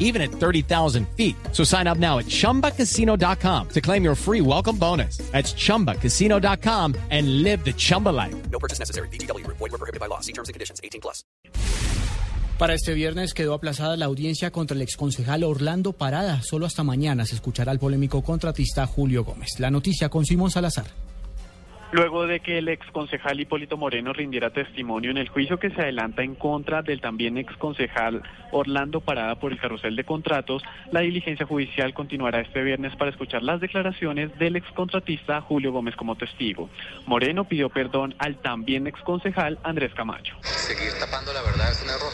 even at 30,000 feet. So sign up now at chumbacasino.com to claim your free welcome bonus. That's chumbacasino.com and live the Chumba life. No purchase necessary. BGW. Void were prohibited by law. See terms and conditions. 18 plus. Para este viernes quedó aplazada la audiencia contra el exconcejal Orlando Parada. Solo hasta mañana se escuchará al polémico contratista Julio Gómez. La noticia con Simón Salazar. Luego de que el exconcejal Hipólito Moreno rindiera testimonio en el juicio que se adelanta en contra del también exconcejal Orlando Parada por el carrusel de contratos, la diligencia judicial continuará este viernes para escuchar las declaraciones del excontratista Julio Gómez como testigo. Moreno pidió perdón al también exconcejal Andrés Camacho. Seguir tapando la verdad es un error.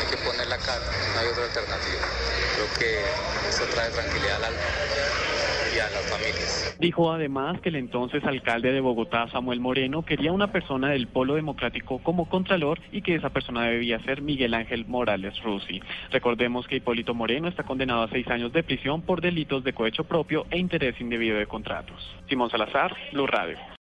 Hay que poner la cara, no hay otra alternativa. Creo que eso trae tranquilidad al alma Dijo además que el entonces alcalde de Bogotá, Samuel Moreno, quería una persona del Polo Democrático como contralor y que esa persona debía ser Miguel Ángel Morales Rusi. Recordemos que Hipólito Moreno está condenado a seis años de prisión por delitos de cohecho propio e interés indebido de contratos. Simón Salazar, Blue Radio.